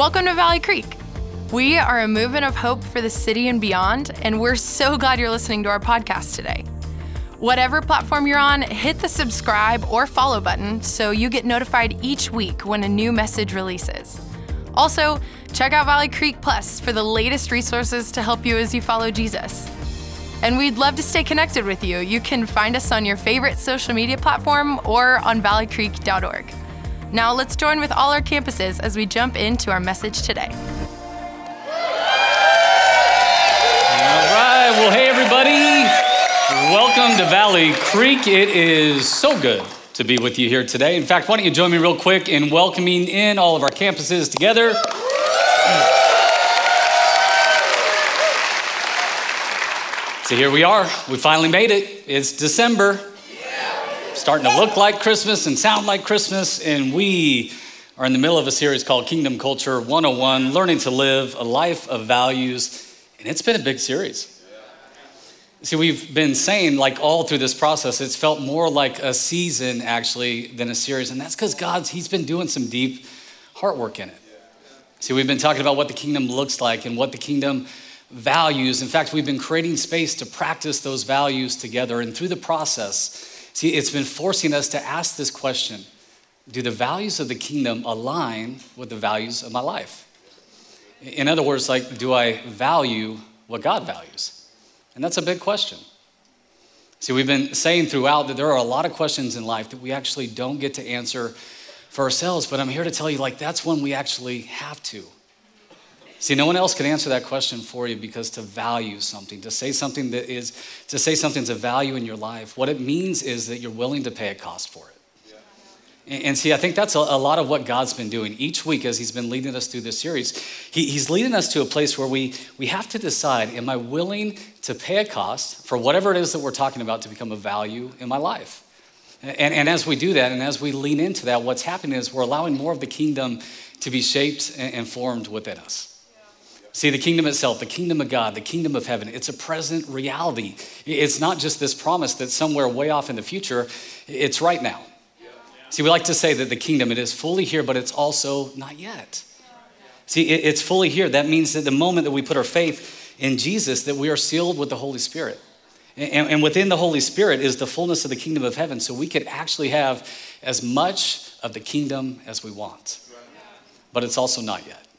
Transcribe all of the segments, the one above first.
Welcome to Valley Creek. We are a movement of hope for the city and beyond, and we're so glad you're listening to our podcast today. Whatever platform you're on, hit the subscribe or follow button so you get notified each week when a new message releases. Also, check out Valley Creek Plus for the latest resources to help you as you follow Jesus. And we'd love to stay connected with you. You can find us on your favorite social media platform or on valleycreek.org. Now let's join with all our campuses as we jump into our message today. All right. Well, hey, everybody. Welcome to Valley Creek. It is so good to be with you here today. In fact, why don't you join me real quick in welcoming in all of our campuses together? So here we are. We finally made it. It's December starting to look like Christmas and sound like Christmas. And we are in the middle of a series called Kingdom Culture 101 Learning to Live a Life of Values. And it's been a big series. See, we've been saying, like, all through this process, it's felt more like a season actually than a series. And that's because God's, He's been doing some deep heart work in it. See, we've been talking about what the kingdom looks like and what the kingdom values. In fact, we've been creating space to practice those values together. And through the process, See, it's been forcing us to ask this question Do the values of the kingdom align with the values of my life? In other words, like, do I value what God values? And that's a big question. See, we've been saying throughout that there are a lot of questions in life that we actually don't get to answer for ourselves, but I'm here to tell you, like, that's when we actually have to. See, no one else can answer that question for you because to value something, to say something that is, to say something's a value in your life, what it means is that you're willing to pay a cost for it. And, and see, I think that's a, a, lot of what God's been doing each week as He's been leading us through this series. He, he's leading us to a place where we, we have to decide am I willing to pay a cost for whatever it is that we're talking about to become a value in my life? And, and as we do that, and as we lean into that, what's happening is we're allowing more of the kingdom to be shaped and formed within us. See, the kingdom itself, the kingdom of God, the kingdom of heaven, it's a present reality. It's not just this promise that's somewhere way off in the future, it's right now. See, we like to say that the kingdom, it is fully here, but it's also not yet. See, it's fully here. That means that the moment that we put our faith in Jesus, that we are sealed with the Holy Spirit. And, within the Holy Spirit is the fullness of the kingdom of heaven, so we could actually have as much of the kingdom as we want. But it's also not yet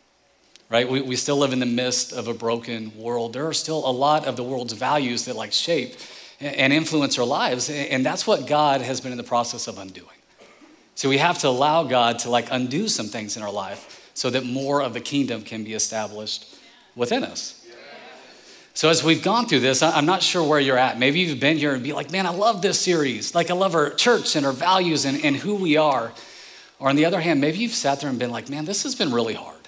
right? We, we still live in the midst of a broken world. There are still a lot of the world's values that like shape and influence our lives. And that's what God has been in the process of undoing. So we have to allow God to like undo some things in our life so that more of the kingdom can be established within us. So as we've gone through this, I'm not sure where you're at. Maybe you've been here and be like, man, I love this series. Like I love our church and our values and, and who we are. Or on the other hand, maybe you've sat there and been like, man, this has been really hard.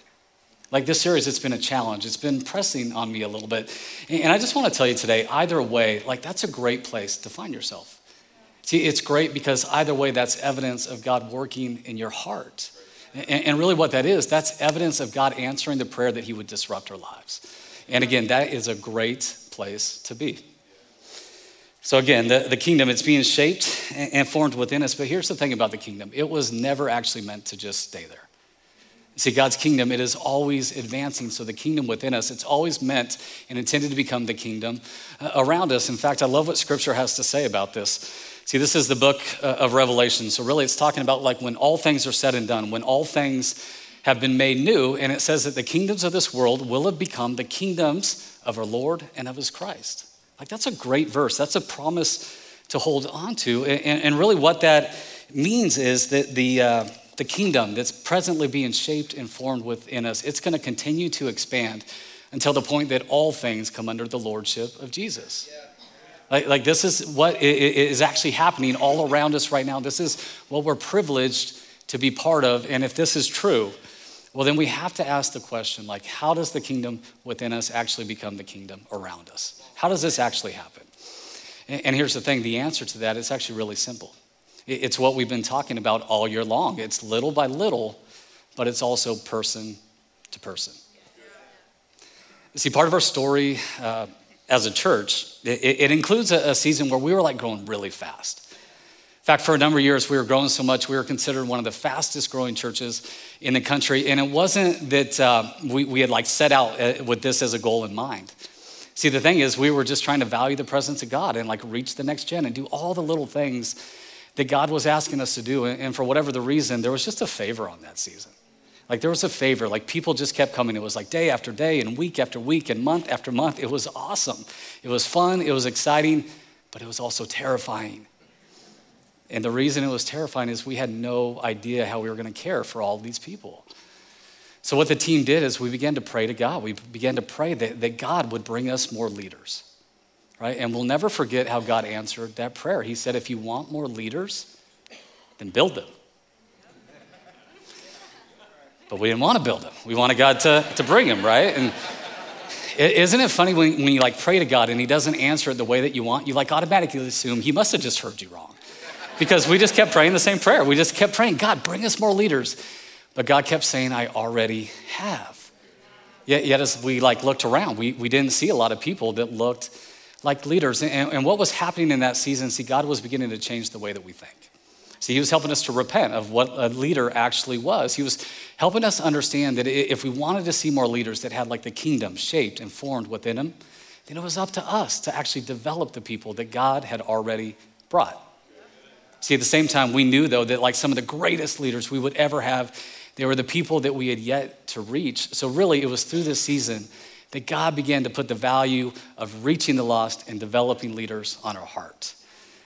Like this series, it's been a challenge. It's been pressing on me a little bit. And I just want to tell you today, either way, like that's a great place to find yourself. See, it's great because either way, that's evidence of God working in your heart. And really, what that is, that's evidence of God answering the prayer that He would disrupt our lives. And again, that is a great place to be. So, again, the, the kingdom, it's being shaped and formed within us. But here's the thing about the kingdom it was never actually meant to just stay there. See, God's kingdom, it is always advancing. So the kingdom within us, it's always meant and intended to become the kingdom uh, around us. In fact, I love what scripture has to say about this. See, this is the book uh, of Revelation. So really, it's talking about like when all things are said and done, when all things have been made new. And it says that the kingdoms of this world will have become the kingdoms of our Lord and of his Christ. Like, that's a great verse. That's a promise to hold on to. And, and really, what that means is that the. Uh, the kingdom that's presently being shaped and formed within us, it's going to continue to expand until the point that all things come under the lordship of Jesus. Like, like this is what is actually happening all around us right now. This is what we're privileged to be part of. And if this is true, well, then we have to ask the question like, how does the kingdom within us actually become the kingdom around us? How does this actually happen? And here's the thing the answer to that is actually really simple it's what we've been talking about all year long. It's little by little, but it's also person to person. See, part of our story uh, as a church, it, it includes a, a, season where we were like growing really fast. In fact, for a number of years, we were growing so much, we were considered one of the fastest growing churches in the country. And it wasn't that uh, we, we had like set out uh, with this as a goal in mind. See, the thing is, we were just trying to value the presence of God and like reach the next gen and do all the little things that God was asking us to do. And for whatever the reason, there was just a favor on that season. Like there was a favor. Like people just kept coming. It was like day after day and week after week and month after month. It was awesome. It was fun. It was exciting, but it was also terrifying. And the reason it was terrifying is we had no idea how we were going to care for all these people. So, what the team did is we began to pray to God. We began to pray that, that God would bring us more leaders, right? And we'll never forget how God answered that prayer. He said, If you want more leaders, then build them. But we didn't want to build them. We wanted God to, to bring them, right? And isn't it funny when, when you like pray to God and He doesn't answer it the way that you want? You like automatically assume He must have just heard you wrong because we just kept praying the same prayer. We just kept praying, God, bring us more leaders. But God kept saying, I already have. Yet, yet as we like looked around, we, we didn't see a lot of people that looked like leaders. And, and what was happening in that season, see, God was beginning to change the way that we think. See, he was helping us to repent of what a leader actually was. He was helping us understand that if we wanted to see more leaders that had like the kingdom shaped and formed within them, then it was up to us to actually develop the people that God had already brought. See, at the same time, we knew though that like some of the greatest leaders we would ever have, they were the people that we had yet to reach. So, really, it was through this season that God began to put the value of reaching the lost and developing leaders on our heart.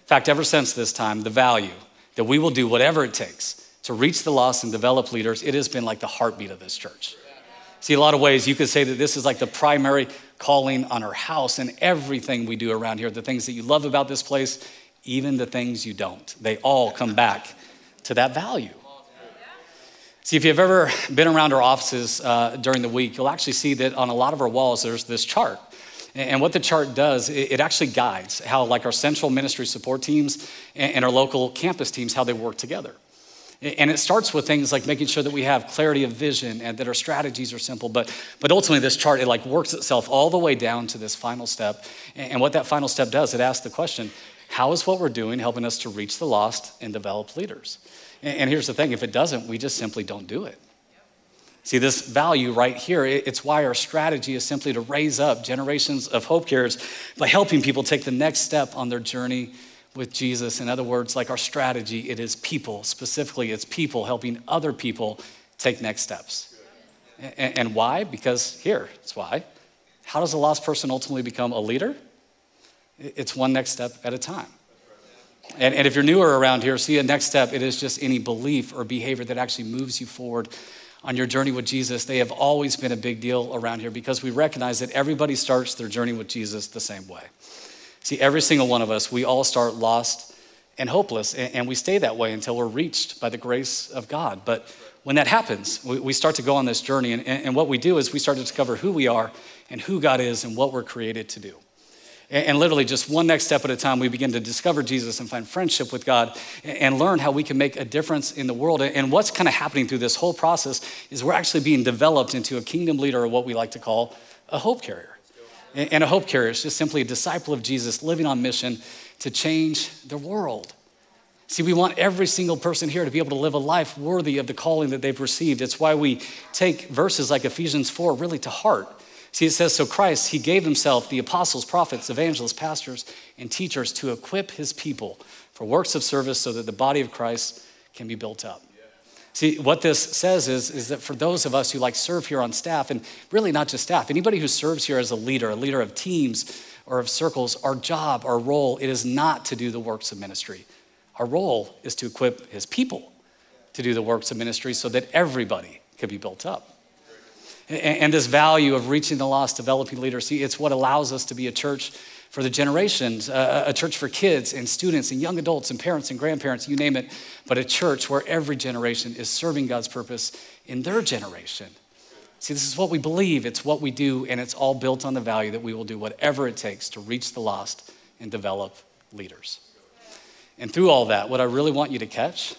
In fact, ever since this time, the value that we will do whatever it takes to reach the lost and develop leaders, it has been like the heartbeat of this church. See, a lot of ways you could say that this is like the primary calling on our house and everything we do around here, the things that you love about this place even the things you don't. They all come back to that value. See, if you've ever been around our offices uh, during the week, you'll actually see that on a lot of our walls, there's this chart. And what the chart does, it actually guides how, like, our central ministry support teams and our local campus teams, how they work together. And it starts with things like making sure that we have clarity of vision and that our strategies are simple. But, but ultimately, this chart, it like works itself all the way down to this final step. And what that final step does, it asks the question how is what we're doing helping us to reach the lost and develop leaders? And here's the thing if it doesn't, we just simply don't do it. See, this value right here, it's why our strategy is simply to raise up generations of hope carriers by helping people take the next step on their journey with Jesus. In other words, like our strategy, it is people. Specifically, it's people helping other people take next steps. And why? Because here, it's why. How does a lost person ultimately become a leader? It's one next step at a time. And, and if you're newer around here, see a next step, it is just any belief or behavior that actually moves you forward on your journey with Jesus. They have always been a big deal around here because we recognize that everybody starts their journey with Jesus the same way. See, every single one of us, we all start lost and hopeless, and, and we stay that way until we're reached by the grace of God. But when that happens, we, start to go on this journey, and what we do is we start to discover who we are and who God is and what we're created to do. And literally, just one next step at a time, we begin to discover Jesus and find friendship with God and learn how we can make a difference in the world. And what's kind of happening through this whole process is we're actually being developed into a kingdom leader, or what we like to call a hope carrier. And a hope carrier is just simply a disciple of Jesus living on mission to change the world. See, we want every single person here to be able to live a life worthy of the calling that they've received. It's why we take verses like Ephesians 4 really to heart. See, it says, So Christ, he gave himself the apostles, prophets, evangelists, pastors, and teachers to equip his people for works of service so that the body of Christ can be built up. See, what this says is, is that for those of us who like serve here on staff, and really not just staff, anybody who serves here as a leader, a leader of teams or of circles, our job, our role, it is not to do the works of ministry. Our role is to equip his people to do the works of ministry so that everybody can be built up and this value of reaching the lost, developing leaders. See, it's what allows us to be a church for the generations, uh, a church for kids and students and young adults and parents and grandparents, you name it, but a church where every generation is serving God's purpose in their generation. See, this is what we believe, it's what we do, and it's all built on the value that we will do whatever it takes to reach the lost and develop leaders. And through all that, what I really want you to catch,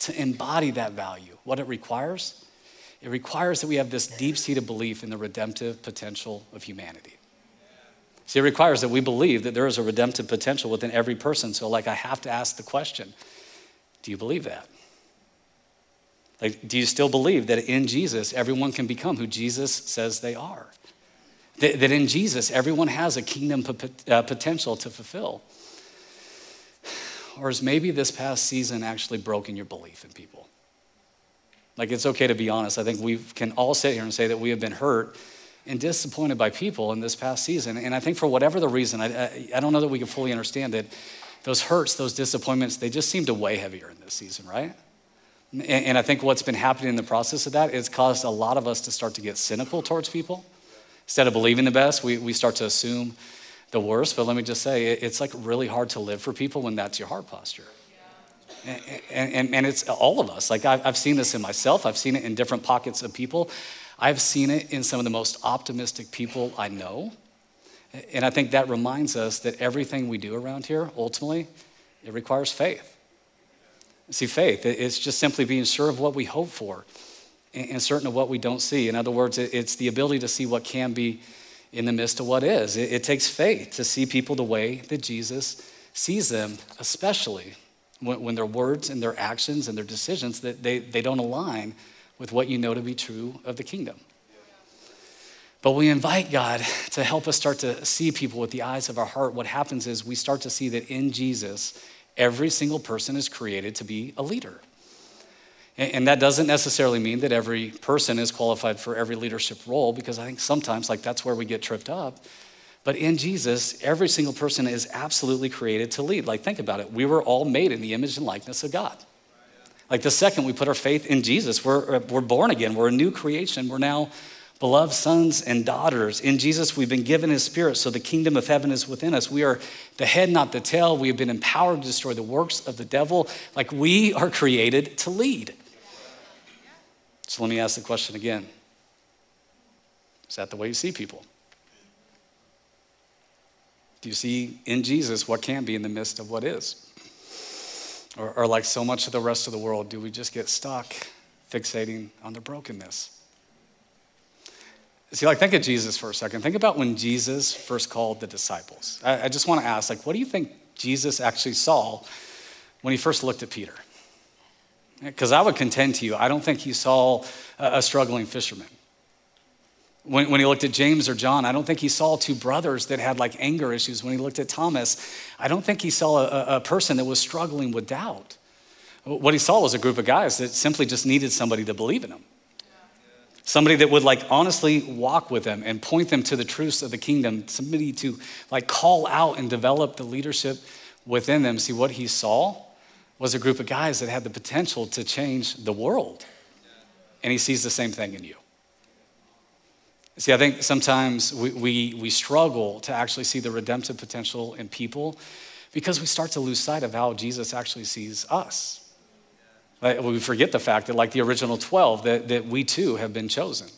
to embody that value, what it requires it requires that we have this deep seated belief in the redemptive potential of humanity. See, it requires that we believe that there is a redemptive potential within every person. So, like, I have to ask the question do you believe that? Like, do you still believe that in Jesus, everyone can become who Jesus says they are? That, that in Jesus, everyone has a kingdom uh, potential to fulfill? Or has maybe this past season actually broken your belief in people? Like, it's okay to be honest. I think we can all sit here and say that we have been hurt and disappointed by people in this past season. And I think for whatever the reason, I, I, I don't know that we can fully understand that those hurts, those disappointments, they just seem to weigh heavier in this season, right? And, and I think what's been happening in the process of that is caused a lot of us to start to get cynical towards people. Instead of believing the best, we, we start to assume the worst. But let me just say, it's like really hard to live for people when that's your heart posture. And, and, and, it's all of us. Like I've, I've seen this in myself, I've seen it in different pockets of people. I've seen it in some of the most optimistic people I know. And I think that reminds us that everything we do around here, ultimately, it requires faith. See, faith, it's just simply being sure of what we hope for and certain of what we don't see. In other words, it's the ability to see what can be in the midst of what is. It takes faith to see people the way that Jesus sees them, especially when their words and their actions and their decisions that they, they don't align with what you know to be true of the kingdom. But we invite God to help us start to see people with the eyes of our heart. What happens is we start to see that in Jesus, every single person is created to be a leader. And that doesn't necessarily mean that every person is qualified for every leadership role, because I think sometimes, like, that's where we get tripped up. But in Jesus, every single person is absolutely created to lead. Like, think about it. We were all made in the image and likeness of God. Like the second we put our faith in Jesus, we're, we're born again. We're a new creation. We're now beloved sons and daughters. In Jesus, we've been given his spirit, so the kingdom of heaven is within us. We are the head, not the tail. We have been empowered to destroy the works of the devil. Like we are created to lead. So let me ask the question again Is that the way you see people? You see in Jesus what can be in the midst of what is? Or, or like so much of the rest of the world, do we just get stuck fixating on the brokenness? See, like, think of Jesus for a second. Think about when Jesus first called the disciples. I, I just want to ask, like, what do you think Jesus actually saw when he first looked at Peter? Because I would contend to you, I don't think he saw a, a struggling fisherman. When, when he looked at James or John, I don't think he saw two brothers that had like anger issues. When he looked at Thomas, I don't think he saw a, a person that was struggling with doubt. What he saw was a group of guys that simply just needed somebody to believe in them. Somebody that would like honestly walk with them and point them to the truths of the kingdom. Somebody to like call out and develop the leadership within them. See, what he saw was a group of guys that had the potential to change the world. And he sees the same thing in you. See, I think sometimes we, we, we struggle to actually see the redemptive potential in people because we start to lose sight of how Jesus actually sees us. Like, we forget the fact that, like the original 12, that, that we too have been chosen.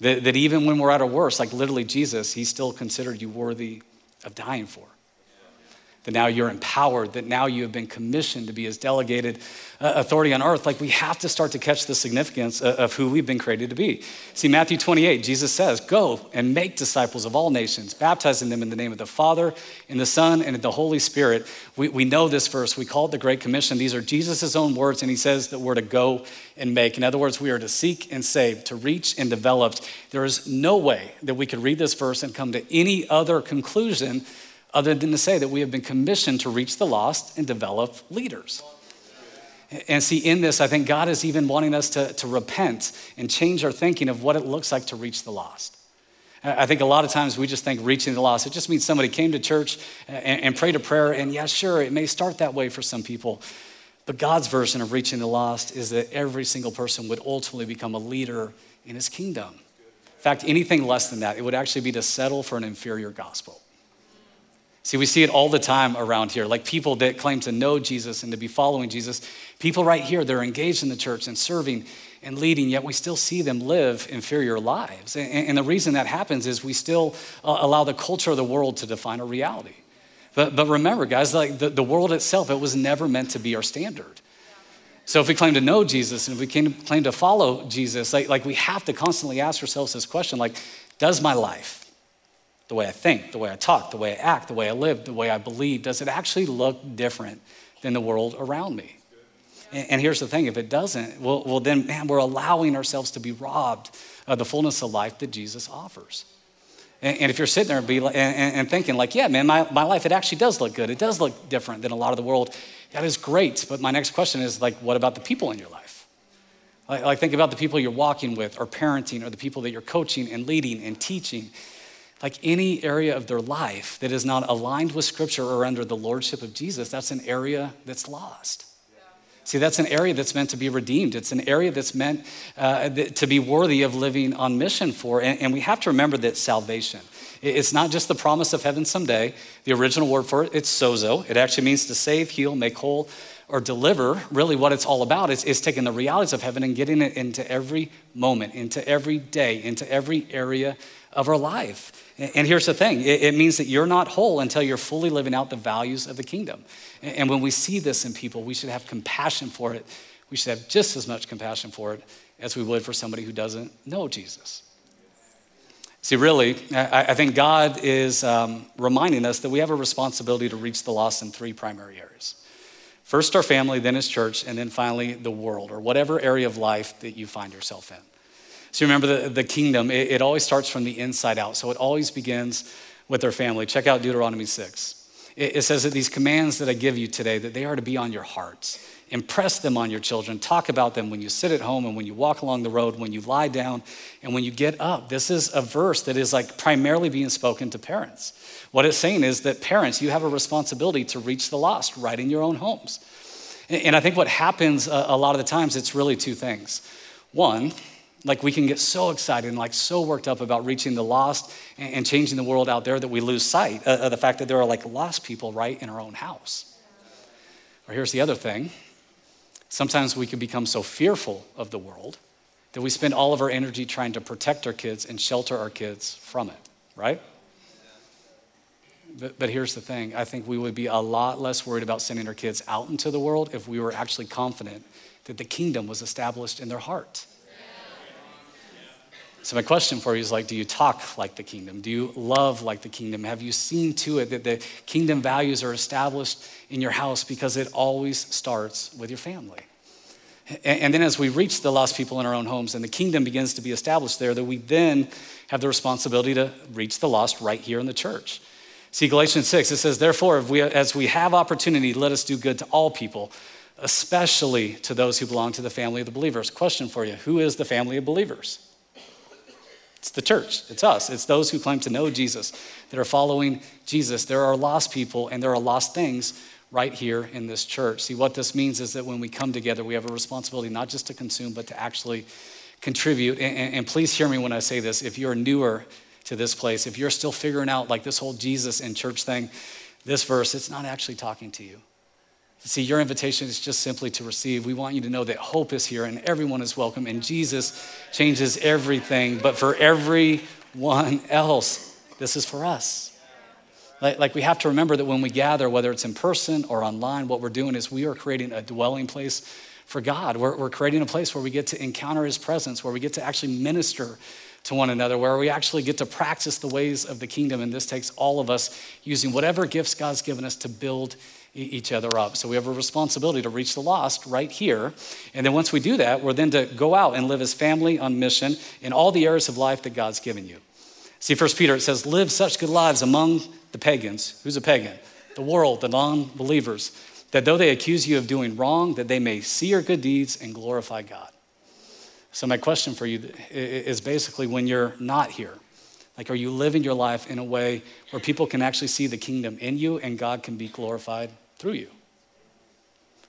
That, that even when we're at our worst, like literally Jesus, he still considered you worthy of dying for that now you're empowered, that now you have been commissioned to be his delegated uh, authority on earth. Like we have to start to catch the significance of, of who we've been created to be. See, Matthew 28, Jesus says, Go and make disciples of all nations, baptizing them in the name of the Father, and the Son, and the Holy Spirit. We, we know this verse. We call it the Great Commission. These are Jesus' own words, and he says that we're to go and make. In other words, we are to seek and save, to reach and develop. There is no way that we could read this verse and come to any other conclusion other than to say that we have been commissioned to reach the lost and develop leaders. And see, in this, I think God is even wanting us to, to repent and change our thinking of what it looks like to reach the lost. I think a lot of times we just think reaching the lost, it just means somebody came to church and, and prayed a prayer, and yeah, sure, it may start that way for some people. But God's version of reaching the lost is that every single person would ultimately become a leader in his kingdom. In fact, anything less than that, it would actually be to settle for an inferior gospel. See, we see it all the time around here. Like people that claim to know Jesus and to be following Jesus, people right here, they're engaged in the church and serving and leading, yet we still see them live inferior lives. And, the reason that happens is we still uh, allow the culture of the world to define our reality. But, but remember, guys, like the, the world itself, it was never meant to be our standard. So if we claim to know Jesus and if we claim to follow Jesus, like, like we have to constantly ask ourselves this question like, does my life, the way I think, the way I talk, the way I act, the way I live, the way I believe, does it actually look different than the world around me? And, here's the thing if it doesn't, well, well, then, man, we're allowing ourselves to be robbed of the fullness of life that Jesus offers. And, and if you're sitting there and, be, and, and thinking, like, yeah, man, my, my life, it actually does look good. It does look different than a lot of the world. That is great. But my next question is, like, what about the people in your life? Like think about the people you're walking with or parenting or the people that you're coaching and leading and teaching like any area of their life that is not aligned with Scripture or under the Lordship of Jesus, that's an area that's lost. See, that's an area that's meant to be redeemed. It's an area that's meant uh, to be worthy of living on mission for. And, and we have to remember that salvation, it's not just the promise of heaven someday. The original word for it, it's sozo. It actually means to save, heal, make whole, or deliver. Really, what it's all about is, is taking the realities of heaven and getting it into every moment, into every day, into every area of our life. And here's the thing it means that you're not whole until you're fully living out the values of the kingdom. And when we see this in people, we should have compassion for it. We should have just as much compassion for it as we would for somebody who doesn't know Jesus. See, really, I think God is um, reminding us that we have a responsibility to reach the lost in three primary areas. First, our family, then his church, and then finally, the world, or whatever area of life that you find yourself in. So remember, the, the kingdom, it, it always starts from the inside out. So it always begins with their family. Check out Deuteronomy 6. It, it says that these commands that I give you today, that they are to be on your hearts. Impress them on your children. Talk about them when you sit at home and when you walk along the road, when you lie down, and when you get up. This is a verse that is like primarily being spoken to parents. What it's saying is that parents, you have a responsibility to reach the lost right in your own homes. And I think what happens a lot of the times, it's really two things. One, like we can get so excited and like so worked up about reaching the lost and changing the world out there that we lose sight of the fact that there are like lost people right in our own house. Or here's the other thing sometimes we can become so fearful of the world that we spend all of our energy trying to protect our kids and shelter our kids from it, right? But, but here's the thing I think we would be a lot less worried about sending our kids out into the world if we were actually confident that the kingdom was established in their heart. So, my question for you is like, do you talk like the kingdom? Do you love like the kingdom? Have you seen to it that the kingdom values are established in your house? Because it always starts with your family. And then, as we reach the lost people in our own homes and the kingdom begins to be established there, that we then have the responsibility to reach the lost right here in the church. See, Galatians 6, it says, Therefore, we, as we have opportunity, let us do good to all people, especially to those who belong to the family of the believers. Question for you Who is the family of believers? It's the church, it's us, it's those who claim to know Jesus, that are following Jesus. There are lost people and there are lost things right here in this church. See, what this means is that when we come together, we have a responsibility not just to consume, but to actually contribute. And, and, and please hear me when I say this. If you're newer to this place, if you're still figuring out like this whole Jesus and church thing, this verse, it's not actually talking to you. See, your invitation is just simply to receive. We want you to know that hope is here and everyone is welcome, and Jesus changes everything. But for everyone else, this is for us. Like, like, we have to remember that when we gather, whether it's in person or online, what we're doing is we are creating a dwelling place for God. We're, we're creating a place where we get to encounter His presence, where we get to actually minister to one another, where we actually get to practice the ways of the kingdom. And this takes all of us using whatever gifts God's given us to build each other up. So we have a responsibility to reach the lost right here. And then once we do that, we're then to go out and live as family on mission in all the areas of life that God's given you. See, First Peter, it says, live such good lives among the pagans. Who's a pagan? The world, the non believers, that though they accuse you of doing wrong, that they may see your good deeds and glorify God. So, my question for you is basically when you're not here, like, are you living your life in a way where people can actually see the kingdom in you and God can be glorified through you?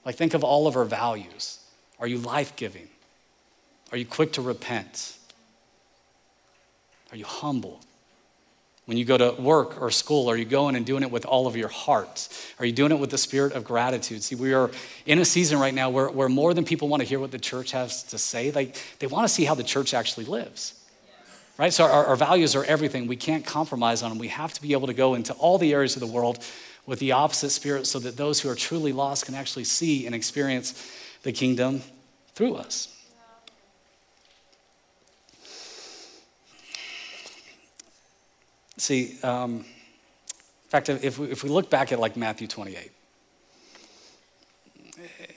Like, think of all of our values. Are you life giving? Are you quick to repent? Are you humble? When you go to work or school, are you going and doing it with all of your heart? Are you doing it with the spirit of gratitude? See, we are in a season right now where, where more than people want to hear what the church has to say, like, they want to see how the church actually lives right? So our, our, values are everything. We can't compromise on them. We have to be able to go into all the areas of the world with the opposite spirit so that those who are truly lost can actually see and experience the kingdom through us. See, um, in fact, if we, if we look back at like Matthew 28,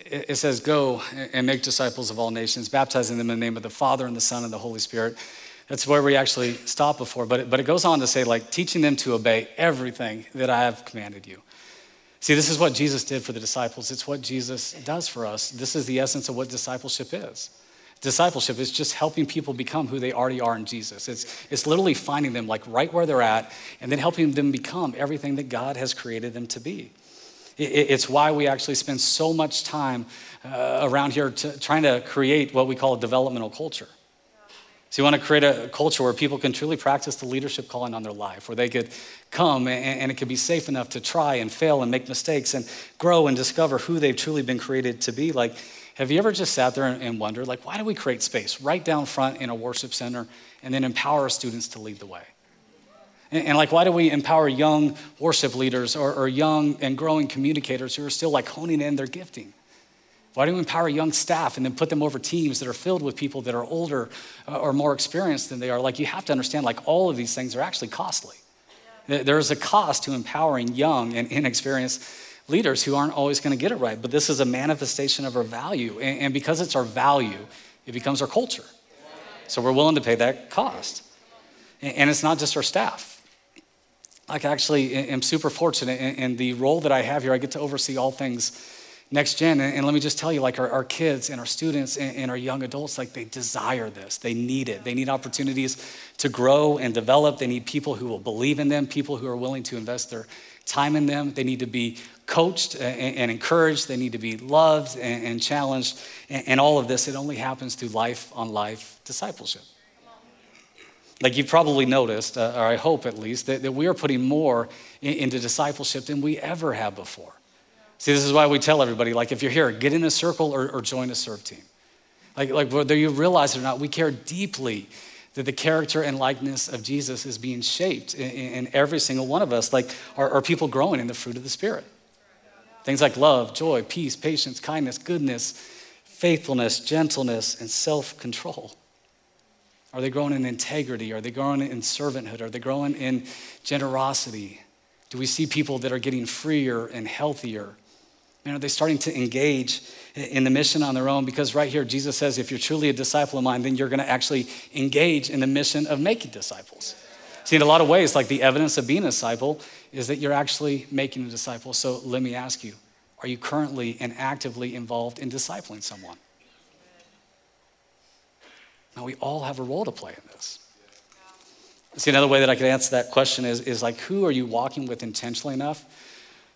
it says, Go and make disciples of all nations, baptizing them in the name of the Father and the Son and the Holy Spirit. That's where we actually stop before. But it, but it goes on to say, like, teaching them to obey everything that I have commanded you. See, this is what Jesus did for the disciples. It's what Jesus does for us. This is the essence of what discipleship is. Discipleship is just helping people become who they already are in Jesus. It's, it's literally finding them like right where they're at and then helping them become everything that God has created them to be. It's why we actually spend so much time uh, around here to, trying to create what we call a developmental culture. So, you want to create a culture where people can truly practice the leadership calling on their life, where they could come and, it could be safe enough to try and fail and make mistakes and grow and discover who they've truly been created to be. Like, have you ever just sat there and wondered, like, why do we create space right down front in a worship center and then empower students to lead the way? And, and like, why do we empower young worship leaders or, or young and growing communicators who are still like honing in their gifting? Why don't we empower young staff and then put them over teams that are filled with people that are older uh, or more experienced than they are? Like, you have to understand, like, all of these things are actually costly. There is a cost to empowering young and inexperienced leaders who aren't always going to get it right. But this is a manifestation of our value. And because it's our value, it becomes our culture. So we're willing to pay that cost. And it's not just our staff. I actually am super fortunate in the role that I have here. I get to oversee all things next gen. And, let me just tell you, like our, our kids and our students and, and, our young adults, like they desire this. They need it. They need opportunities to grow and develop. They need people who will believe in them, people who are willing to invest their time in them. They need to be coached and, and encouraged. They need to be loved and, and challenged. And, all of this, it only happens through life on life discipleship. Like you've probably noticed, uh, or I hope at least, that, that we are putting more in, into discipleship than we ever have before. See, this is why we tell everybody, like, if you're here, get in a circle or, or join a serve team. Like, like, whether you realize it or not, we care deeply that the character and likeness of Jesus is being shaped in, in every single one of us. Like, are, are people growing in the fruit of the Spirit? Things like love, joy, peace, patience, kindness, goodness, faithfulness, gentleness, and self control. Are they growing in integrity? Are they growing in servanthood? Are they growing in generosity? Do we see people that are getting freer and healthier? Man, are they starting to engage in the mission on their own? Because right here, Jesus says, if you're truly a disciple of mine, then you're going to actually engage in the mission of making disciples. See, in a lot of ways, like the evidence of being a disciple is that you're actually making a disciple. So let me ask you are you currently and actively involved in discipling someone? Now, we all have a role to play in this. See, another way that I could answer that question is, is like, who are you walking with intentionally enough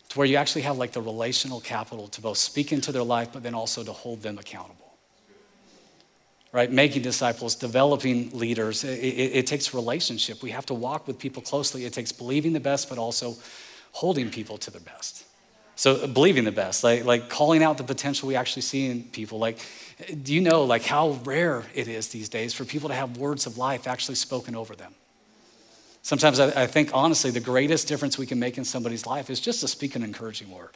to where you actually have like the relational capital to both speak into their life, but then also to hold them accountable. Right? Making disciples, developing leaders, it, it, it, takes relationship. We have to walk with people closely. It takes believing the best, but also holding people to their best. So uh, believing the best, like, like calling out the potential we actually see in people. Like, do you know like how rare it is these days for people to have words of life actually spoken over them? Sometimes I, I, think, honestly, the greatest difference we can make in somebody's life is just to speak an encouraging word.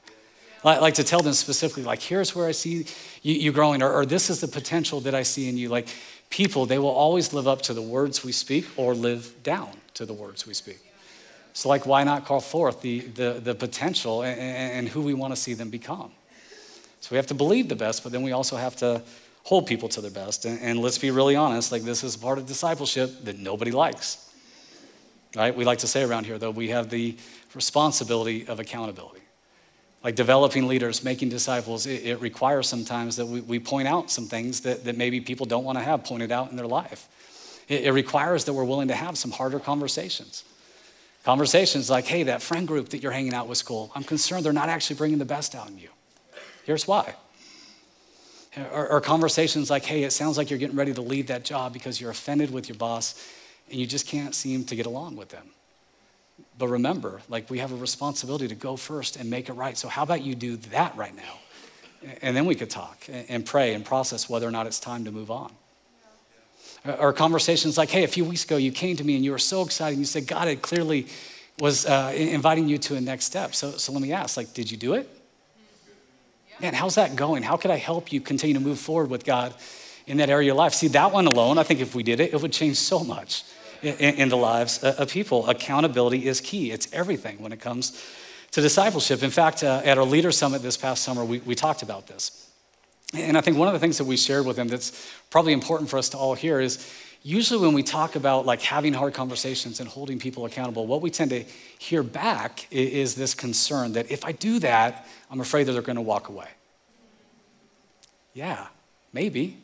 Like, like to tell them specifically, like, here's where I see you, you growing, or, or this is the potential that I see in you. Like, people, they will always live up to the words we speak or live down to the words we speak. So, like, why not call forth the, the, the potential and, and who we want to see them become? So, we have to believe the best, but then we also have to hold people to their best. And, and let's be really honest, like, this is part of discipleship that nobody likes right? We like to say around here, though, we have the responsibility of accountability. Like developing leaders, making disciples, it, it requires sometimes that we, we, point out some things that, that maybe people don't want to have pointed out in their life. It, it requires that we're willing to have some harder conversations. Conversations like, hey, that friend group that you're hanging out with school, I'm concerned they're not actually bringing the best out in you. Here's why. Or, or conversations like, hey, it sounds like you're getting ready to leave that job because you're offended with your boss and you just can't seem to get along with them. But remember, like we have a responsibility to go first and make it right. So how about you do that right now? And then we could talk and pray and process whether or not it's time to move on. Or conversations like, hey, a few weeks ago you came to me and you were so excited and you said God had clearly was uh, inviting you to a next step. So, so let me ask, like, did you do it? Man, how's that going? How could I help you continue to move forward with God in that area of your life? See, that one alone, I think if we did it, it would change so much in, in the lives of people. Accountability is key, it's everything when it comes to discipleship. In fact, uh, at our Leader Summit this past summer, we, we talked about this. And I think one of the things that we shared with them that's probably important for us to all hear is usually when we talk about like having hard conversations and holding people accountable, what we tend to hear back is this concern that if I do that, I'm afraid that they're going to walk away. Yeah, maybe.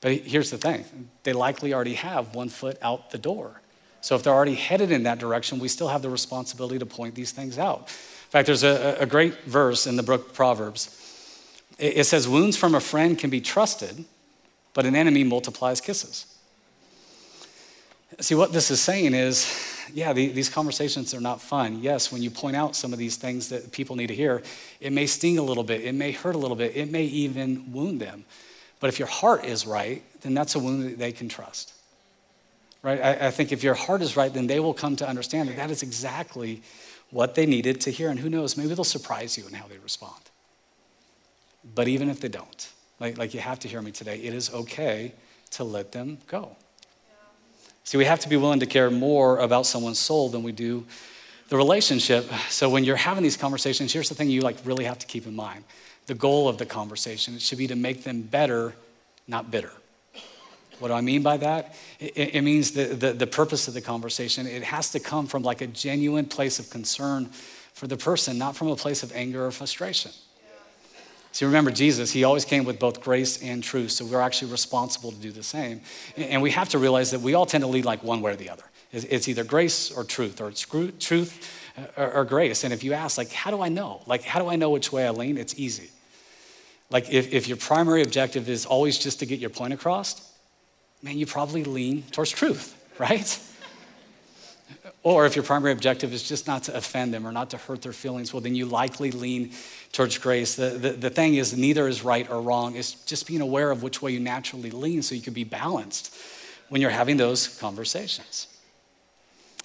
But here's the thing they likely already have one foot out the door. So if they're already headed in that direction, we still have the responsibility to point these things out. In fact, there's a, a great verse in the book of Proverbs. It, it says, Wounds from a friend can be trusted, but an enemy multiplies kisses. See, what this is saying is, yeah, the, these conversations are not fun. Yes, when you point out some of these things that people need to hear, it may sting a little bit, it may hurt a little bit, it may even wound them. But if your heart is right, then that's a wound that they can trust. Right? I, I think if your heart is right, then they will come to understand that that is exactly what they needed to hear. And who knows, maybe they'll surprise you in how they respond. But even if they don't, like, like you have to hear me today, it is okay to let them go. See, we have to be willing to care more about someone's soul than we do the relationship. So when you're having these conversations, here's the thing you like really have to keep in mind. The goal of the conversation it should be to make them better, not bitter. What do I mean by that? It, it means the, the, the purpose of the conversation, it has to come from like a genuine place of concern for the person, not from a place of anger or frustration. See, remember, Jesus, he always came with both grace and truth, so we're actually responsible to do the same. And we have to realize that we all tend to lead like one way or the other. It's either grace or truth, or it's truth uh, or grace. And if you ask, like, how do I know? Like, how do I know which way I lean? It's easy. Like, if, if your primary objective is always just to get your point across, man, you probably lean towards truth, right? Or if your primary objective is just not to offend them or not to hurt their feelings, well, then you likely lean towards grace. The, the, the thing is, neither is right or wrong. It's just being aware of which way you naturally lean so you can be balanced when you're having those conversations.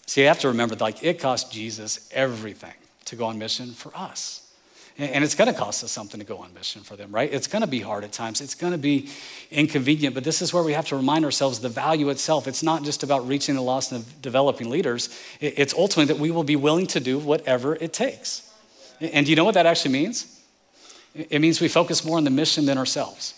See, you have to remember, like, it cost Jesus everything to go on mission for us. And it's going to cost us something to go on mission for them, right? It's going to be hard at times. It's going to be inconvenient. But this is where we have to remind ourselves the value itself. It's not just about reaching the lost and developing leaders, it's ultimately that we will be willing to do whatever it takes. And do you know what that actually means? It means we focus more on the mission than ourselves.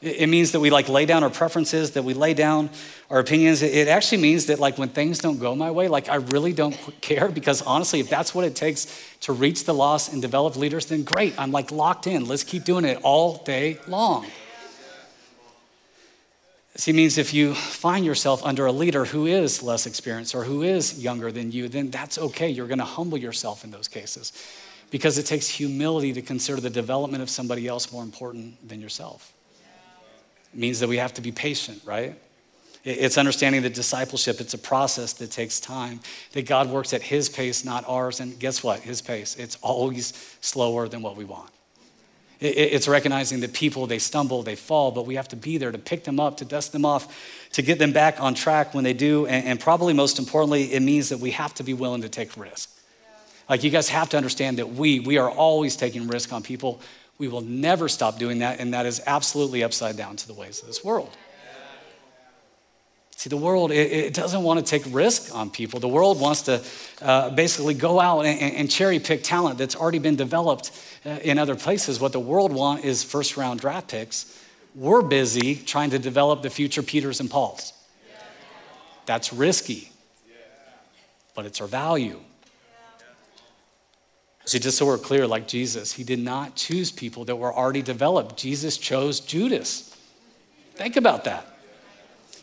It means that we like lay down our preferences, that we lay down our opinions. It actually means that like when things don't go my way, like I really don't care because honestly, if that's what it takes to reach the lost and develop leaders, then great. I'm like locked in. Let's keep doing it all day long. See, means if you find yourself under a leader who is less experienced or who is younger than you, then that's okay. You're going to humble yourself in those cases because it takes humility to consider the development of somebody else more important than yourself. Means that we have to be patient, right? It's understanding that discipleship, it's a process that takes time, that God works at His pace, not ours. And guess what? His pace, it's always slower than what we want. It's recognizing that people, they stumble, they fall, but we have to be there to pick them up, to dust them off, to get them back on track when they do. And probably most importantly, it means that we have to be willing to take risk. Like you guys have to understand that we, we are always taking risk on people we will never stop doing that, and that is absolutely upside down to the ways of this world. See, the world, it, it doesn't want to take risk on people. The world wants to uh, basically go out and, and, cherry pick talent that's already been developed uh, in other places. What the world want is first round draft picks. We're busy trying to develop the future Peters and Pauls. That's risky, but it's our value. See, just so we're clear, like Jesus, he did not choose people that were already developed. Jesus chose Judas. Think about that.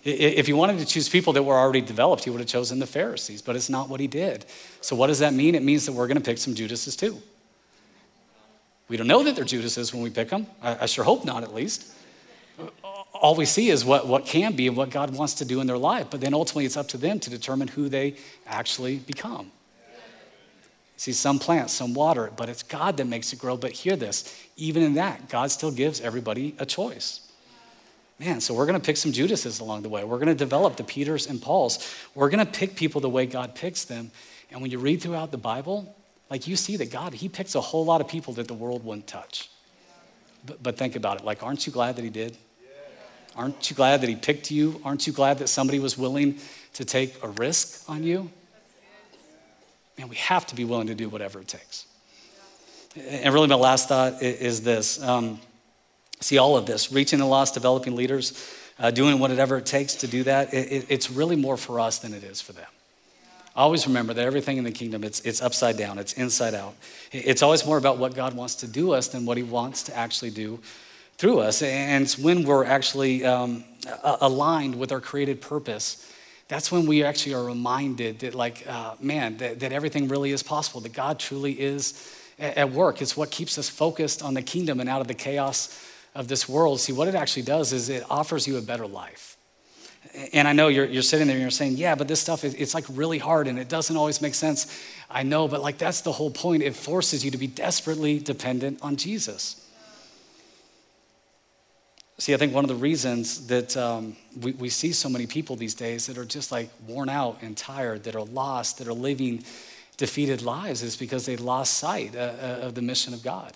If he wanted to choose people that were already developed, he would have chosen the Pharisees, but it's not what he did. So, what does that mean? It means that we're going to pick some Judases too. We don't know that they're Judases when we pick them. I, I sure hope not, at least. All we see is what, what can be and what God wants to do in their life, but then ultimately it's up to them to determine who they actually become. See, some plants, some water but it's God that makes it grow. But hear this even in that, God still gives everybody a choice. Man, so we're going to pick some Judases along the way. We're going to develop the Peters and Pauls. We're going to pick people the way God picks them. And when you read throughout the Bible, like you see that God, He picks a whole lot of people that the world wouldn't touch. But, but think about it. Like, aren't you glad that He did? Aren't you glad that He picked you? Aren't you glad that somebody was willing to take a risk on you? Man, we have to be willing to do whatever it takes. And really, my last thought is this um, see, all of this reaching the lost, developing leaders, uh, doing whatever it takes to do that, it, it's really more for us than it is for them. Always remember that everything in the kingdom, it's, it's upside down, it's inside out. It's always more about what God wants to do us than what he wants to actually do through us. And it's when we're actually um, aligned with our created purpose, that's when we actually are reminded that, like, uh, man, that, that everything really is possible, that God truly is at work. It's what keeps us focused on the kingdom and out of the chaos of this world. See, what it actually does is it offers you a better life. And I know you're, you're sitting there and you're saying, yeah, but this stuff, is, it's like really hard and it doesn't always make sense. I know, but like that's the whole point. It forces you to be desperately dependent on Jesus. See, I think one of the reasons that um, we, we see so many people these days that are just like worn out and tired, that are lost, that are living defeated lives is because they lost sight uh, uh of the mission of God.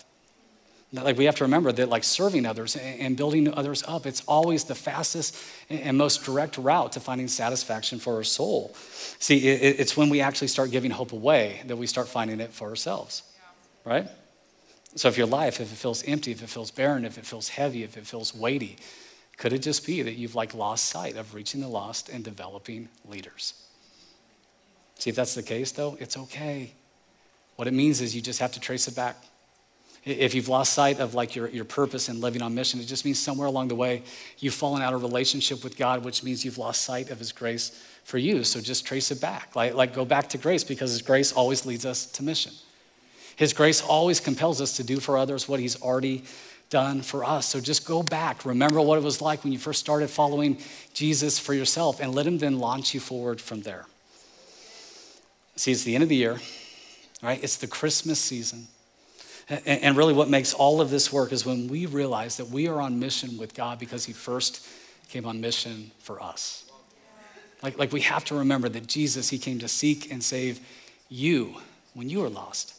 Like we have to remember that like serving others and building others up, it's always the fastest and most direct route to finding satisfaction for our soul. See, it's when we actually start giving hope away that we start finding it for ourselves, right? So if your life, if it feels empty, if it feels barren, if it feels heavy, if it feels weighty, could it just be that you've like lost sight of reaching the lost and developing leaders? See, if that's the case though, it's okay. What it means is you just have to trace it back. If you've lost sight of like your, your purpose and living on mission, it just means somewhere along the way you've fallen out of relationship with God, which means you've lost sight of his grace for you. So just trace it back. Like, like go back to grace because his grace always leads us to mission. His grace always compels us to do for others what he's already done for us. So just go back. Remember what it was like when you first started following Jesus for yourself and let him then launch you forward from there. See, it's the end of the year, right? It's the Christmas season. And really, what makes all of this work is when we realize that we are on mission with God because He first came on mission for us. Like, like we have to remember that Jesus, He came to seek and save you when you were lost.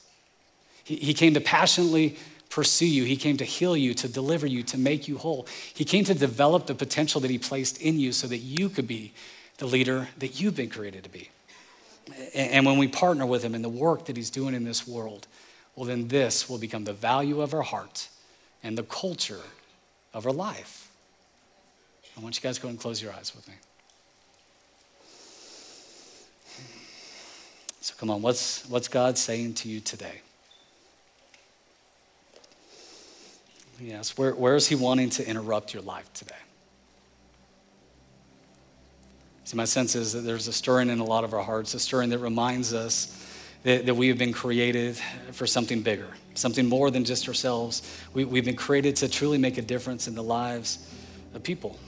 He, he came to passionately pursue you, He came to heal you, to deliver you, to make you whole. He came to develop the potential that He placed in you so that you could be the leader that you've been created to be. And when we partner with Him in the work that He's doing in this world, well, then this will become the value of our heart and the culture of our life. I want you guys to go and close your eyes with me. So come on, what's, what's God saying to you today? Yes, where, where is He wanting to interrupt your life today? See, my sense is that there's a stirring in a lot of our hearts, a stirring that reminds us that, that we have been created for something bigger, something more than just ourselves. We, we've been created to truly make a difference in the lives of people.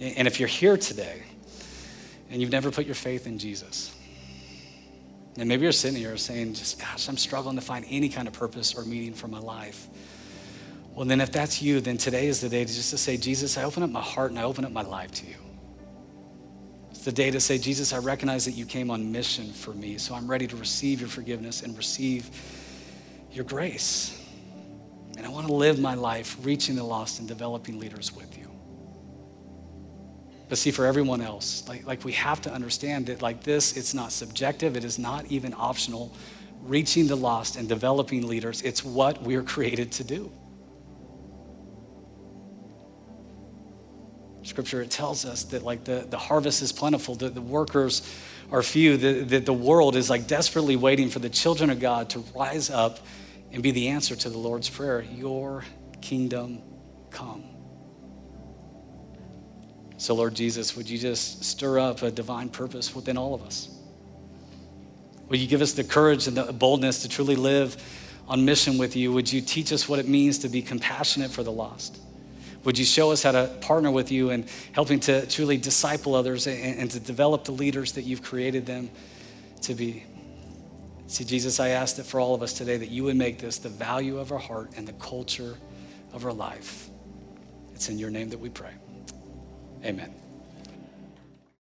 And if you're here today and you've never put your faith in Jesus, and maybe you're sitting here saying, just gosh, I'm struggling to find any kind of purpose or meaning for my life. Well, then if that's you, then today is the day to just to say, Jesus, I open up my heart and I open up my life to you It's the day to say, Jesus, I recognize that you came on mission for me, so I'm ready to receive your forgiveness and receive your grace. And I want to live my life reaching the lost and developing leaders with you. But see, for everyone else, like, like we have to understand that like this, it's not subjective, it is not even optional. Reaching the lost and developing leaders, it's what we're created to do. Scripture, it tells us that like the, the harvest is plentiful, that the workers are few, that, that the world is like desperately waiting for the children of God to rise up and be the answer to the Lord's prayer Your kingdom come. So, Lord Jesus, would you just stir up a divine purpose within all of us? Would you give us the courage and the boldness to truly live on mission with you? Would you teach us what it means to be compassionate for the lost? Would you show us how to partner with you in helping to truly disciple others and, and to develop the leaders that you've created them to be? See, Jesus, I ask that for all of us today that you would make this the value of our heart and the culture of our life. It's in your name that we pray. Amen.